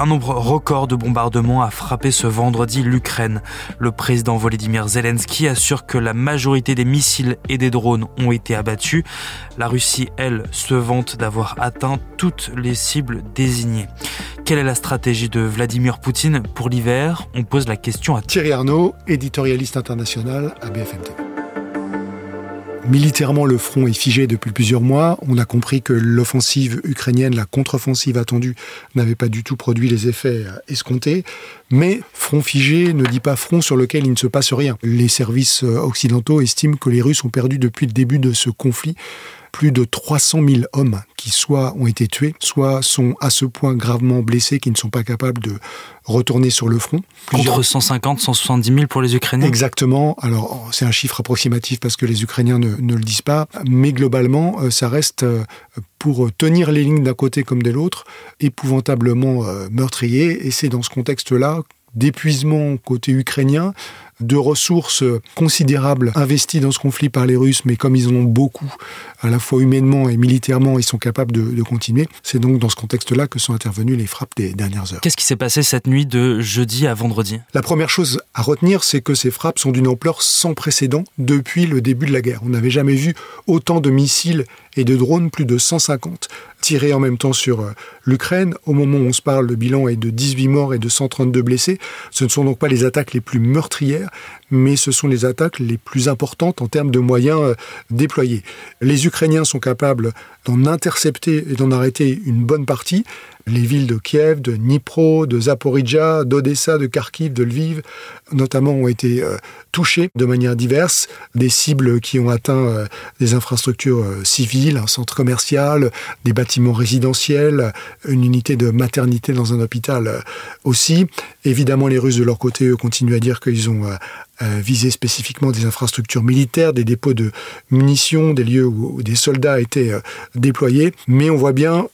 Un nombre record de bombardements a frappé ce vendredi l'Ukraine. Le président Volodymyr Zelensky assure que la majorité des missiles et des drones ont été abattus. La Russie, elle, se vante d'avoir atteint toutes les cibles désignées. Quelle est la stratégie de Vladimir Poutine pour l'hiver? On pose la question à Thierry Arnaud, éditorialiste international à BFM. Militairement, le front est figé depuis plusieurs mois. On a compris que l'offensive ukrainienne, la contre-offensive attendue, n'avait pas du tout produit les effets escomptés. Mais front figé ne dit pas front sur lequel il ne se passe rien. Les services occidentaux estiment que les Russes ont perdu depuis le début de ce conflit plus de 300 000 hommes qui soit ont été tués, soit sont à ce point gravement blessés qu'ils ne sont pas capables de retourner sur le front. Contre 150, 170 000 pour les Ukrainiens Exactement. Alors, c'est un chiffre approximatif parce que les Ukrainiens ne, ne le disent pas, mais globalement, euh, ça reste, euh, pour tenir les lignes d'un côté comme de l'autre, épouvantablement euh, meurtrier. Et c'est dans ce contexte-là d'épuisement côté ukrainien, de ressources considérables investies dans ce conflit par les Russes, mais comme ils en ont beaucoup, à la fois humainement et militairement, ils sont capables de, de continuer. C'est donc dans ce contexte-là que sont intervenues les frappes des dernières heures. Qu'est-ce qui s'est passé cette nuit de jeudi à vendredi? La première chose à retenir, c'est que ces frappes sont d'une ampleur sans précédent depuis le début de la guerre. On n'avait jamais vu autant de missiles et de drones, plus de 150, tirés en même temps sur euh, l'Ukraine. Au moment où on se parle, le bilan est de 18 morts et de 132 blessés. Ce ne sont donc pas les attaques les plus meurtrières, mais ce sont les attaques les plus importantes en termes de moyens euh, déployés. Les Ukrainiens sont capables d'en intercepter et d'en arrêter une bonne partie. Les villes de Kiev, de Dnipro, de Zaporizhia, d'Odessa, de Kharkiv, de Lviv, notamment, ont été euh, touchées de manière diverse. Des cibles qui ont atteint euh, des infrastructures euh, civiles, un centre commercial, des bâtiments résidentiels, une unité de maternité dans un hôpital aussi. Évidemment, les Russes, de leur côté, eux, continuent à dire qu'ils ont visé spécifiquement des infrastructures militaires, des dépôts de munitions, des lieux où, où des soldats étaient déployés. Mais on voit bien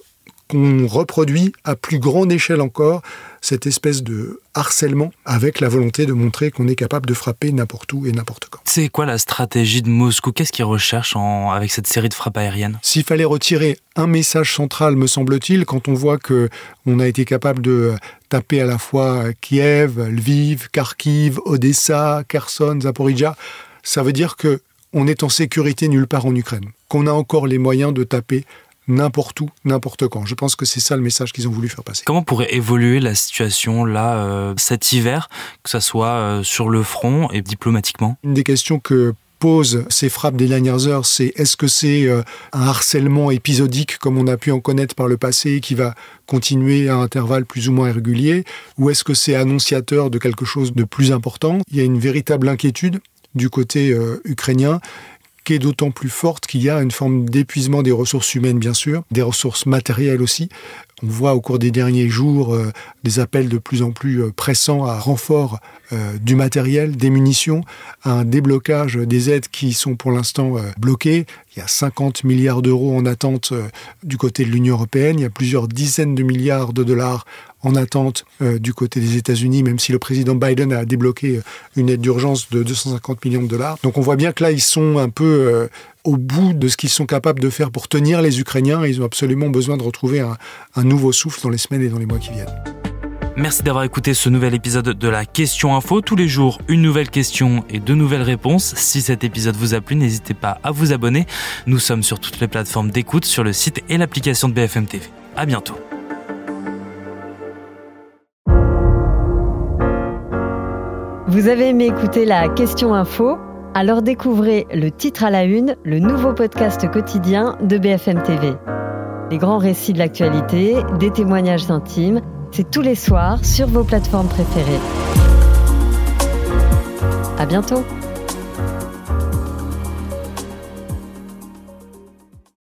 qu'on reproduit à plus grande échelle encore cette espèce de harcèlement avec la volonté de montrer qu'on est capable de frapper n'importe où et n'importe quand. C'est quoi la stratégie de Moscou? Qu'est-ce qu'ils recherchent en... avec cette série de frappes aériennes? S'il fallait retirer un message central, me semble-t-il, quand on voit que on a été capable de taper à la fois Kiev, Lviv, Kharkiv, Odessa, Kherson, Zaporizhia, ça veut dire que on est en sécurité nulle part en Ukraine, qu'on a encore les moyens de taper n'importe où, n'importe quand. Je pense que c'est ça le message qu'ils ont voulu faire passer. Comment pourrait évoluer la situation là euh, cet hiver, que ce soit euh, sur le front et diplomatiquement? Une des questions que posent ces frappes des dernières heures, c'est est-ce que c'est euh, un harcèlement épisodique comme on a pu en connaître par le passé qui va continuer à intervalles plus ou moins réguliers, ou est-ce que c'est annonciateur de quelque chose de plus important? Il y a une véritable inquiétude du côté ukrainien est d'autant plus forte qu'il y a une forme d'épuisement des ressources humaines, bien sûr, des ressources matérielles aussi. On voit au cours des derniers jours euh, des appels de plus en plus euh, pressants à renfort euh, du matériel, des munitions, à un déblocage des aides qui sont pour l'instant bloquées. Il y a 50 milliards d'euros en attente euh, du côté de l'Union européenne. Il y a plusieurs dizaines de milliards de dollars en attente euh, du côté des États-Unis, même si le président Biden a débloqué euh, une aide d'urgence de 250 millions de dollars. Donc on voit bien que là, ils sont un peu au bout de ce qu'ils sont capables de faire pour tenir les Ukrainiens. Ils ont absolument besoin de retrouver un nouveau souffle dans les semaines et dans les mois qui viennent. Merci d'avoir écouté ce nouvel épisode de la Question Info. Tous les jours, une nouvelle question et deux nouvelles réponses. Si cet épisode vous a plu, n'hésitez pas à vous abonner. Nous sommes sur toutes les plateformes d'écoute, sur le site et l'application de BFM TV. À bientôt. Vous avez aimé écouter la Question Info? Alors découvrez le titre à la une, le nouveau podcast quotidien de BFM TV. Les grands récits de l'actualité, des témoignages intimes, tous les soirs sur vos plateformes préférées. À bientôt